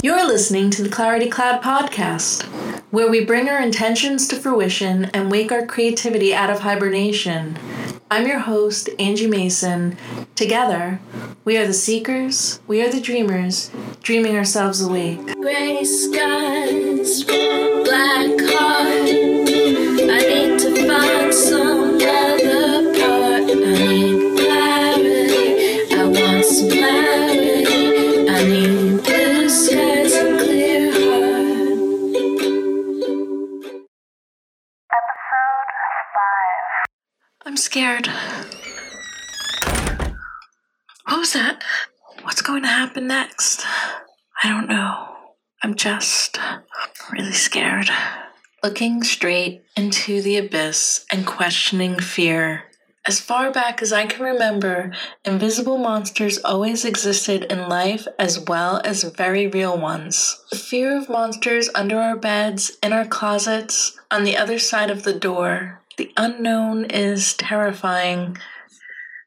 You're listening to the Clarity Cloud podcast, where we bring our intentions to fruition and wake our creativity out of hibernation. I'm your host, Angie Mason. Together, we are the seekers, we are the dreamers, dreaming ourselves awake. Gray skies, black heart. I need to find some scared. What was that? What's going to happen next? I don't know. I'm just really scared. Looking straight into the abyss and questioning fear. As far back as I can remember, invisible monsters always existed in life as well as very real ones. The fear of monsters under our beds, in our closets, on the other side of the door. The unknown is terrifying.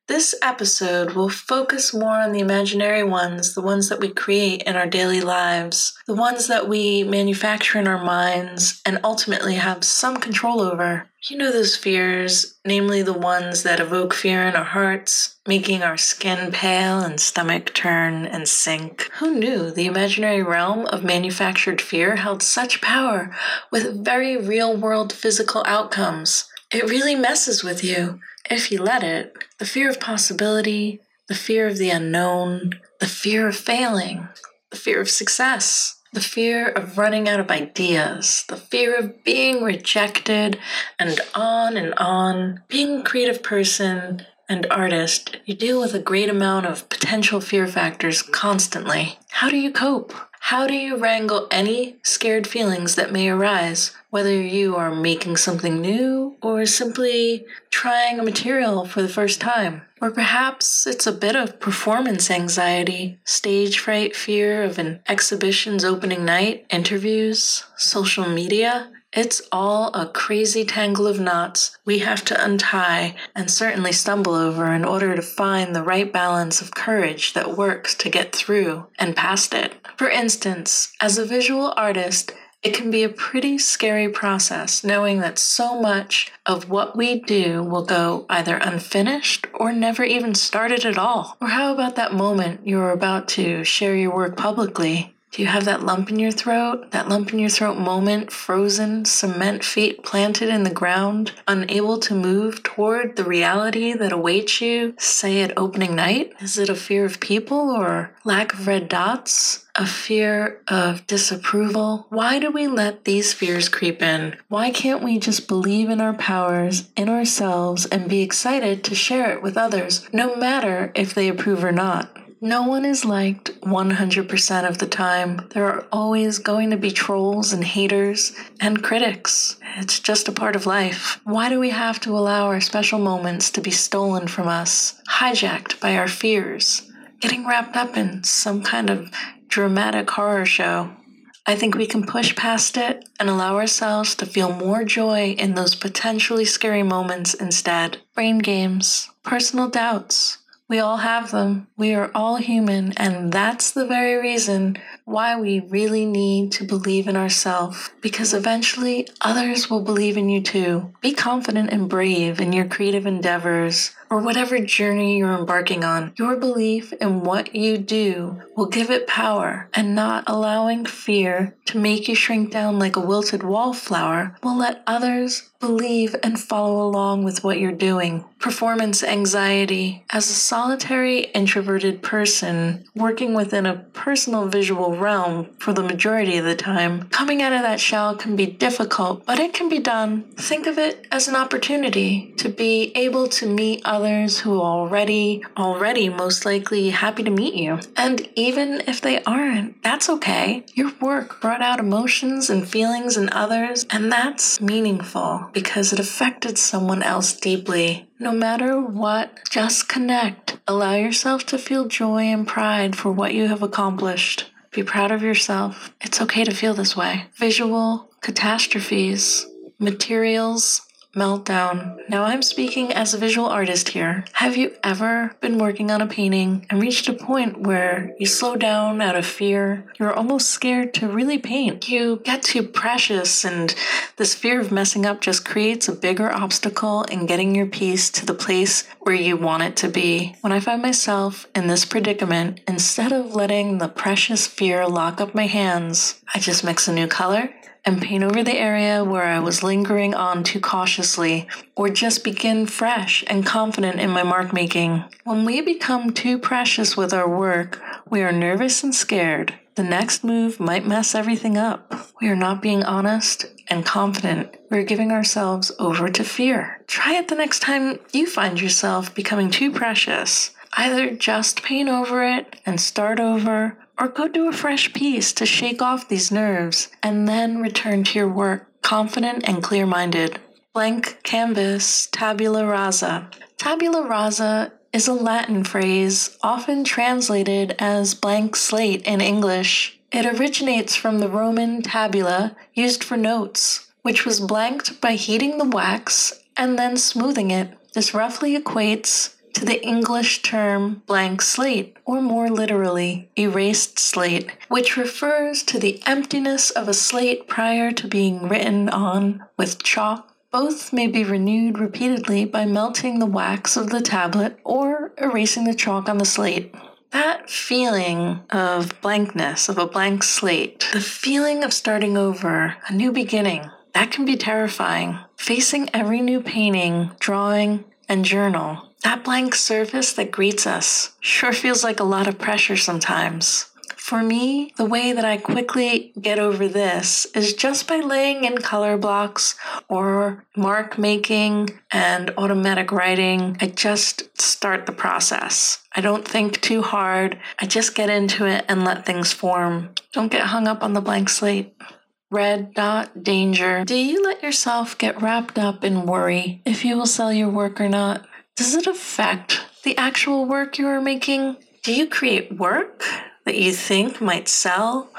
This episode will focus more on the imaginary ones, the ones that we create in our daily lives, the ones that we manufacture in our minds and ultimately have some control over. You know those fears, namely the ones that evoke fear in our hearts, making our skin pale and stomach turn and sink. Who knew the imaginary realm of manufactured fear held such power with very real world physical outcomes? It really messes with you if you let it. The fear of possibility, the fear of the unknown, the fear of failing, the fear of success, the fear of running out of ideas, the fear of being rejected, and on and on. Being a creative person and artist, you deal with a great amount of potential fear factors constantly. How do you cope? How do you wrangle any scared feelings that may arise, whether you are making something new or simply trying a material for the first time? Or perhaps it's a bit of performance anxiety, stage fright, fear of an exhibition's opening night, interviews, social media. It's all a crazy tangle of knots we have to untie and certainly stumble over in order to find the right balance of courage that works to get through and past it. For instance, as a visual artist, it can be a pretty scary process knowing that so much of what we do will go either unfinished or never even started at all. Or how about that moment you're about to share your work publicly? Do you have that lump in your throat? That lump in your throat moment, frozen, cement feet planted in the ground, unable to move toward the reality that awaits you, say at opening night? Is it a fear of people or lack of red dots? A fear of disapproval? Why do we let these fears creep in? Why can't we just believe in our powers, in ourselves, and be excited to share it with others, no matter if they approve or not? No one is liked 100% of the time. There are always going to be trolls and haters and critics. It's just a part of life. Why do we have to allow our special moments to be stolen from us, hijacked by our fears, getting wrapped up in some kind of dramatic horror show? I think we can push past it and allow ourselves to feel more joy in those potentially scary moments instead. Brain games, personal doubts, we all have them. We are all human, and that's the very reason why we really need to believe in ourselves because eventually others will believe in you too. Be confident and brave in your creative endeavors or whatever journey you're embarking on. Your belief in what you do will give it power, and not allowing fear to make you shrink down like a wilted wallflower will let others believe and follow along with what you're doing. Performance anxiety. As a solitary, introverted person working within a personal visual realm for the majority of the time, coming out of that shell can be difficult, but it can be done. Think of it as an opportunity to be able to meet others who are already, already most likely happy to meet you. And even if they aren't, that's okay. Your work brought out emotions and feelings in others, and that's meaningful because it affected someone else deeply. No matter what, just connect. Allow yourself to feel joy and pride for what you have accomplished. Be proud of yourself. It's okay to feel this way. Visual catastrophes, materials meltdown. Now, I'm speaking as a visual artist here. Have you ever been working on a painting and reached a point where you slow down out of fear? You're almost scared to really paint. You get too precious, and this fear of messing up just creates a bigger obstacle in getting your piece to the place where you want it to be. When I find myself in this predicament, instead of letting the precious fear lock up my hands, I just mix a new color and paint over the area where I was lingering on too cautiously, or just begin fresh and confident in my mark making. When we become too precious with our work, we are nervous and scared. The next move might mess everything up. We are not being honest and confident. We're giving ourselves over to fear. Try it the next time you find yourself becoming too precious. Either just paint over it and start over, or go do a fresh piece to shake off these nerves and then return to your work confident and clear minded. Blank canvas, tabula rasa. Tabula rasa is a Latin phrase often translated as blank slate in English. It originates from the Roman tabula used for notes, which was blanked by heating the wax and then smoothing it. This roughly equates to the English term blank slate, or more literally, erased slate, which refers to the emptiness of a slate prior to being written on with chalk. Both may be renewed repeatedly by melting the wax of the tablet or erasing the chalk on the slate. That feeling of blankness, of a blank slate, the feeling of starting over, a new beginning, that can be terrifying. Facing every new painting, drawing, and journal that blank surface that greets us sure feels like a lot of pressure sometimes. For me, the way that I quickly get over this is just by laying in color blocks or mark making and automatic writing. I just start the process. I don't think too hard. I just get into it and let things form. Don't get hung up on the blank slate. Red dot danger. Do you let yourself get wrapped up in worry if you will sell your work or not? Does it affect the actual work you are making? Do you create work that you think might sell?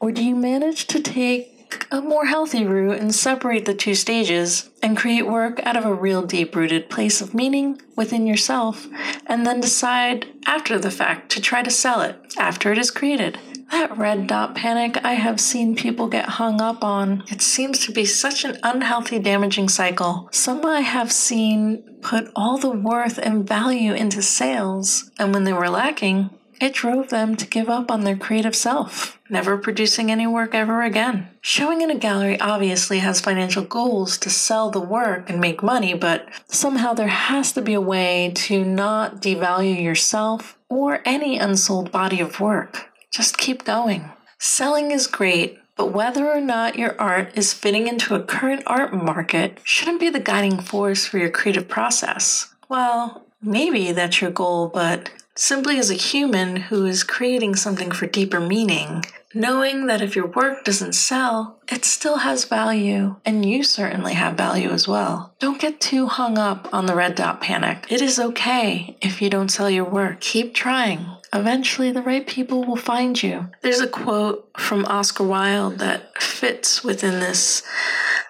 Or do you manage to take a more healthy route and separate the two stages and create work out of a real deep rooted place of meaning within yourself and then decide after the fact to try to sell it after it is created? That red dot panic I have seen people get hung up on. It seems to be such an unhealthy, damaging cycle. Some I have seen put all the worth and value into sales, and when they were lacking, it drove them to give up on their creative self, never producing any work ever again. Showing in a gallery obviously has financial goals to sell the work and make money, but somehow there has to be a way to not devalue yourself or any unsold body of work. Just keep going. Selling is great, but whether or not your art is fitting into a current art market shouldn't be the guiding force for your creative process. Well, maybe that's your goal, but simply as a human who is creating something for deeper meaning, knowing that if your work doesn't sell, it still has value, and you certainly have value as well. Don't get too hung up on the red dot panic. It is okay if you don't sell your work. Keep trying. Eventually, the right people will find you. There's a quote from Oscar Wilde that fits within this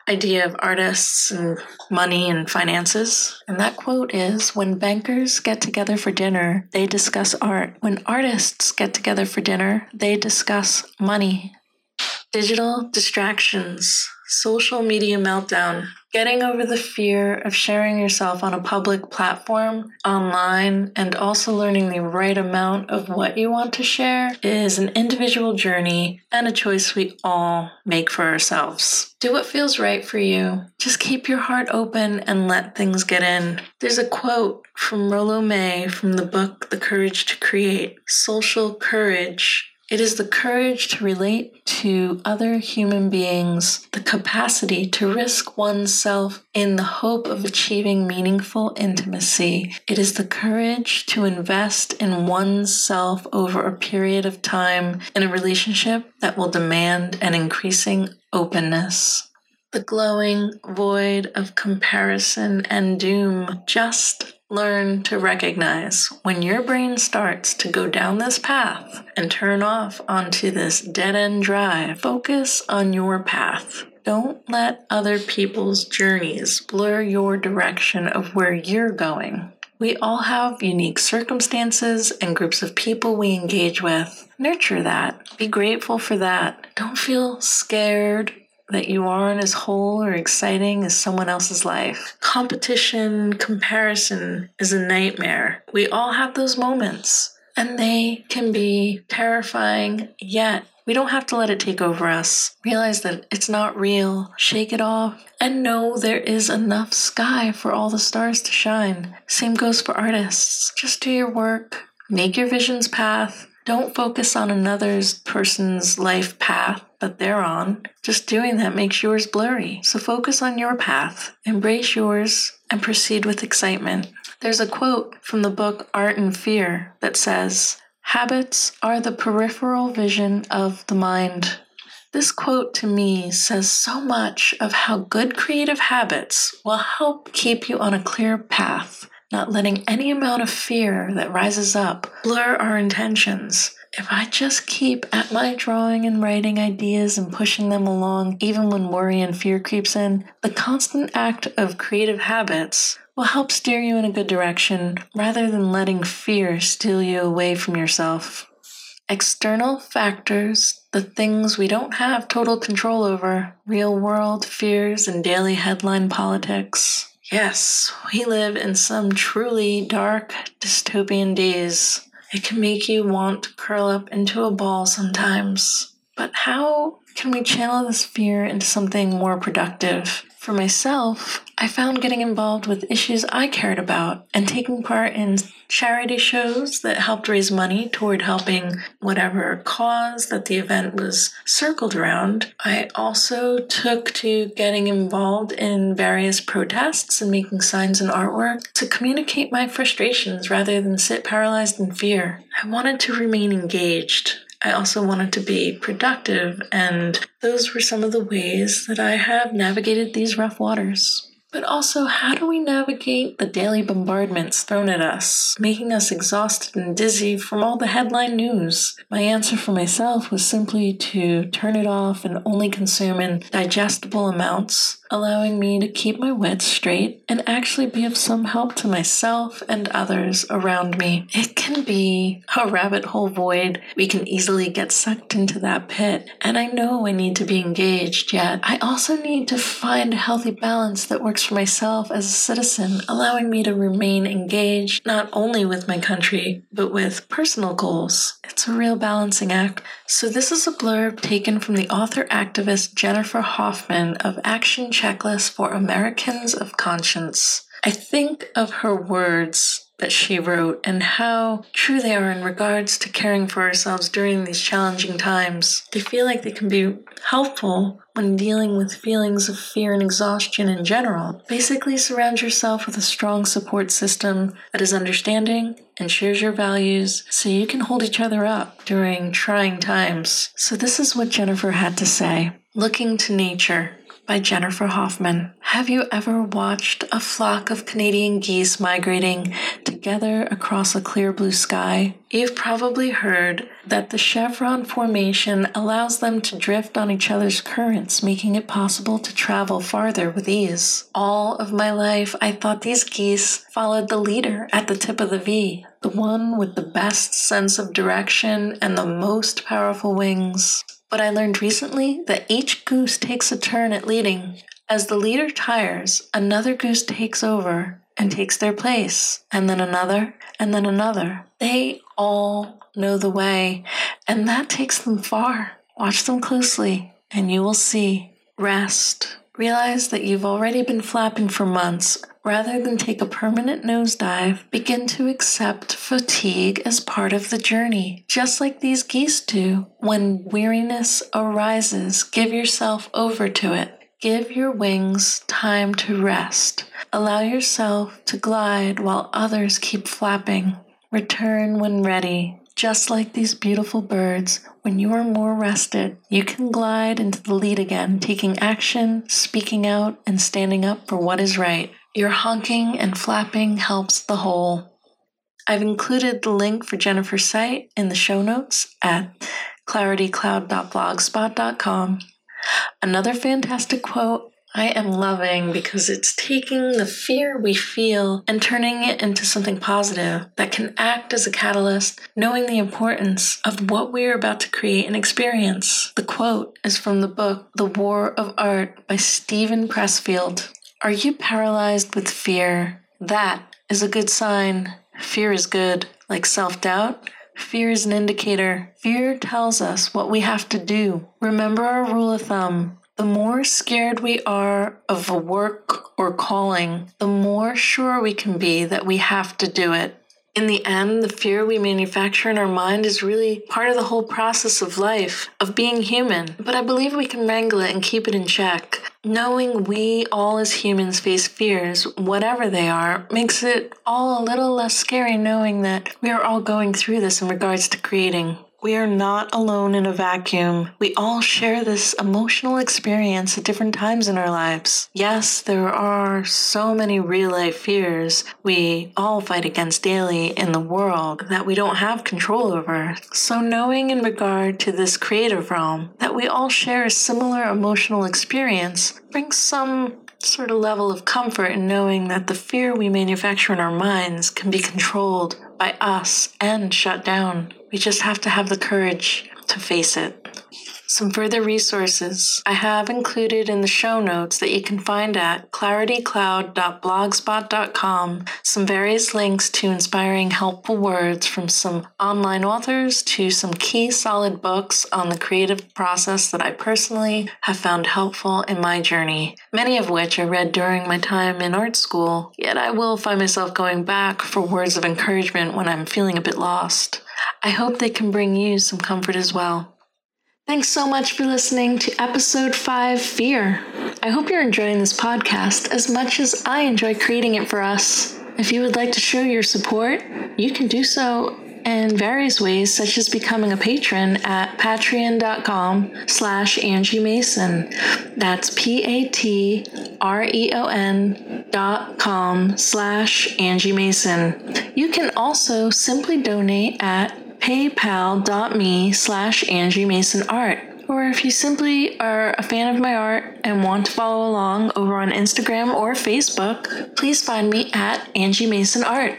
idea of artists and money and finances. And that quote is When bankers get together for dinner, they discuss art. When artists get together for dinner, they discuss money. Digital distractions, social media meltdown, Getting over the fear of sharing yourself on a public platform online and also learning the right amount of what you want to share is an individual journey and a choice we all make for ourselves. Do what feels right for you. Just keep your heart open and let things get in. There's a quote from Rollo May from the book The Courage to Create Social Courage it is the courage to relate to other human beings, the capacity to risk oneself in the hope of achieving meaningful intimacy. It is the courage to invest in oneself over a period of time in a relationship that will demand an increasing openness. The glowing void of comparison and doom just learn to recognize when your brain starts to go down this path and turn off onto this dead end drive. Focus on your path. Don't let other people's journeys blur your direction of where you're going. We all have unique circumstances and groups of people we engage with. Nurture that. Be grateful for that. Don't feel scared that you aren't as whole or exciting as someone else's life. Competition, comparison is a nightmare. We all have those moments, and they can be terrifying, yet we don't have to let it take over us. Realize that it's not real, shake it off, and know there is enough sky for all the stars to shine. Same goes for artists. Just do your work, make your vision's path. Don't focus on another's person's life path that they're on. Just doing that makes yours blurry. So focus on your path, embrace yours, and proceed with excitement. There's a quote from the book Art and Fear that says, Habits are the peripheral vision of the mind. This quote to me says so much of how good creative habits will help keep you on a clear path, not letting any amount of fear that rises up blur our intentions. If I just keep at my drawing and writing ideas and pushing them along, even when worry and fear creeps in, the constant act of creative habits will help steer you in a good direction rather than letting fear steal you away from yourself. External factors, the things we don't have total control over, real world fears and daily headline politics. Yes, we live in some truly dark, dystopian days. It can make you want to curl up into a ball sometimes. But how can we channel this fear into something more productive? For myself, I found getting involved with issues I cared about and taking part in charity shows that helped raise money toward helping whatever cause that the event was circled around. I also took to getting involved in various protests and making signs and artwork to communicate my frustrations rather than sit paralyzed in fear. I wanted to remain engaged. I also wanted to be productive, and those were some of the ways that I have navigated these rough waters. But also, how do we navigate the daily bombardments thrown at us, making us exhausted and dizzy from all the headline news? My answer for myself was simply to turn it off and only consume in digestible amounts, allowing me to keep my wits straight and actually be of some help to myself and others around me. It can be a rabbit hole void. We can easily get sucked into that pit. And I know I need to be engaged, yet I also need to find a healthy balance that works for myself as a citizen, allowing me to remain engaged not only with my country, but with personal goals. It's a real balancing act. So, this is a blurb taken from the author activist Jennifer Hofmann of Action Checklist for Americans of Conscience. I think of her words that she wrote and how true they are in regards to caring for ourselves during these challenging times. They feel like they can be helpful when dealing with feelings of fear and exhaustion in general. Basically, surround yourself with a strong support system that is understanding and shares your values so you can hold each other up during trying times. So, this is what Jennifer had to say Looking to nature by Jennifer Hofmann. Have you ever watched a flock of Canadian geese migrating together across a clear blue sky? You've probably heard that the chevron formation allows them to drift on each other's currents, making it possible to travel farther with ease. All of my life, I thought these geese followed the leader at the tip of the V, the one with the best sense of direction and the most powerful wings. But I learned recently that each goose takes a turn at leading. As the leader tires, another goose takes over and takes their place, and then another, and then another. They all know the way, and that takes them far. Watch them closely, and you will see. Rest. Realize that you've already been flapping for months. Rather than take a permanent nosedive, begin to accept fatigue as part of the journey, just like these geese do. When weariness arises, give yourself over to it. Give your wings time to rest. Allow yourself to glide while others keep flapping. Return when ready. Just like these beautiful birds, when you are more rested, you can glide into the lead again, taking action, speaking out, and standing up for what is right. Your honking and flapping helps the whole. I've included the link for Jennifer's site in the show notes at claritycloud.blogspot.com. Another fantastic quote I am loving because it's taking the fear we feel and turning it into something positive that can act as a catalyst, knowing the importance of what we are about to create and experience. The quote is from the book The War of Art by Steven Pressfield. Are you paralyzed with fear? That is a good sign. Fear is good, like self doubt. Fear is an indicator. Fear tells us what we have to do. Remember our rule of thumb the more scared we are of a work or calling, the more sure we can be that we have to do it. In the end, the fear we manufacture in our mind is really part of the whole process of life, of being human. But I believe we can wrangle it and keep it in check. Knowing we all as humans face fears, whatever they are, makes it all a little less scary knowing that we are all going through this in regards to creating. We are not alone in a vacuum. We all share this emotional experience at different times in our lives. Yes, there are so many real life fears we all fight against daily in the world that we don't have control over. So, knowing in regard to this creative realm that we all share a similar emotional experience brings some sort of level of comfort in knowing that the fear we manufacture in our minds can be controlled by us and shut down. We just have to have the courage to face it. Some further resources I have included in the show notes that you can find at claritycloud.blogspot.com some various links to inspiring, helpful words from some online authors to some key solid books on the creative process that I personally have found helpful in my journey, many of which I read during my time in art school, yet I will find myself going back for words of encouragement when I'm feeling a bit lost. I hope they can bring you some comfort as well. Thanks so much for listening to episode 5 Fear. I hope you're enjoying this podcast as much as I enjoy creating it for us. If you would like to show your support, you can do so in various ways, such as becoming a patron at patreon.com slash Angie Mason. That's P-A-T-R-E-O-N dot com slash Angie Mason. You can also simply donate at paypal.me slash Angie Mason Art. Or if you simply are a fan of my art and want to follow along over on Instagram or Facebook, please find me at Angie Mason Art.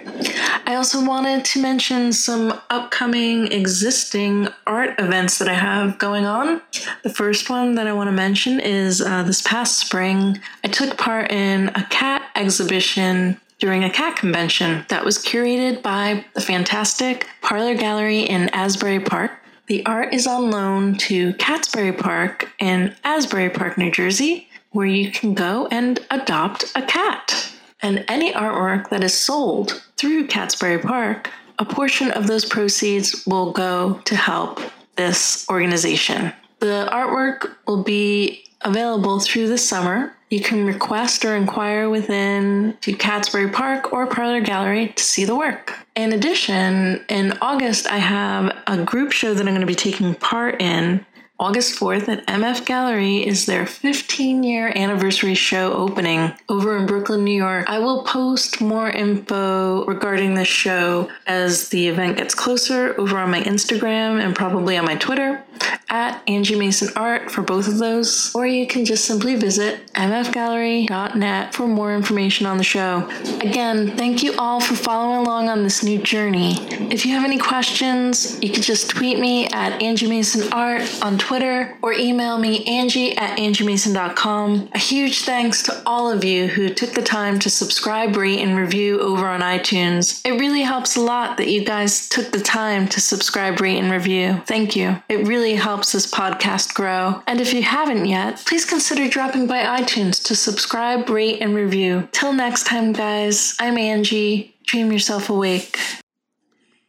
I also wanted to mention some upcoming existing art events that I have going on. The first one that I want to mention is uh, this past spring, I took part in a cat exhibition during a cat convention that was curated by the fantastic Parlor Gallery in Asbury Park. The art is on loan to Catsbury Park in Asbury Park, New Jersey, where you can go and adopt a cat. And any artwork that is sold through Catsbury Park, a portion of those proceeds will go to help this organization. The artwork will be available through the summer you can request or inquire within to Catsbury Park or Parlor Gallery to see the work. In addition, in August, I have a group show that I'm going to be taking part in August 4th at MF Gallery is their 15 year anniversary show opening over in Brooklyn, New York. I will post more info regarding this show as the event gets closer over on my Instagram and probably on my Twitter at Angie Mason Art for both of those, or you can just simply visit mfgallery.net for more information on the show. Again, thank you all for following along on this new journey. If you have any questions, you can just tweet me at Angie Mason Art on Twitter or email me Angie at angiemason.com. A huge thanks to all of you who took the time to subscribe, rate, and review over on iTunes. It really helps a lot that you guys took the time to subscribe, rate, and review. Thank you. It really helps this podcast grow. And if you haven't yet, please consider dropping by iTunes to subscribe, rate, and review. Till next time, guys, I'm Angie. Dream yourself awake.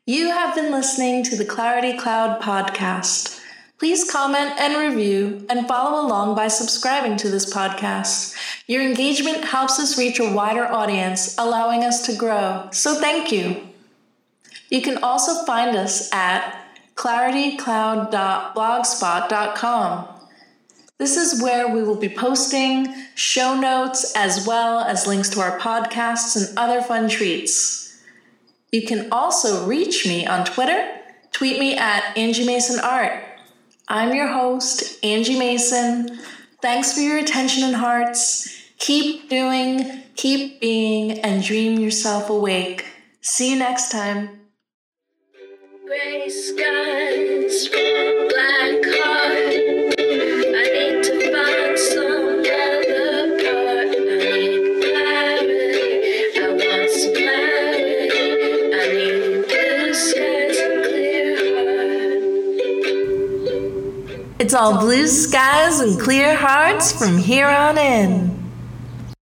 You have been listening to the Clarity Cloud podcast. Please comment and review and follow along by subscribing to this podcast. Your engagement helps us reach a wider audience, allowing us to grow. So thank you. You can also find us at claritycloud.blogspot.com. This is where we will be posting show notes as well as links to our podcasts and other fun treats. You can also reach me on Twitter. Tweet me at Angie Mason Art. I'm your host, Angie Mason. Thanks for your attention and hearts. Keep doing, keep being, and dream yourself awake. See you next time. Gray skies, black heart. It's all blue skies and clear hearts from here on in.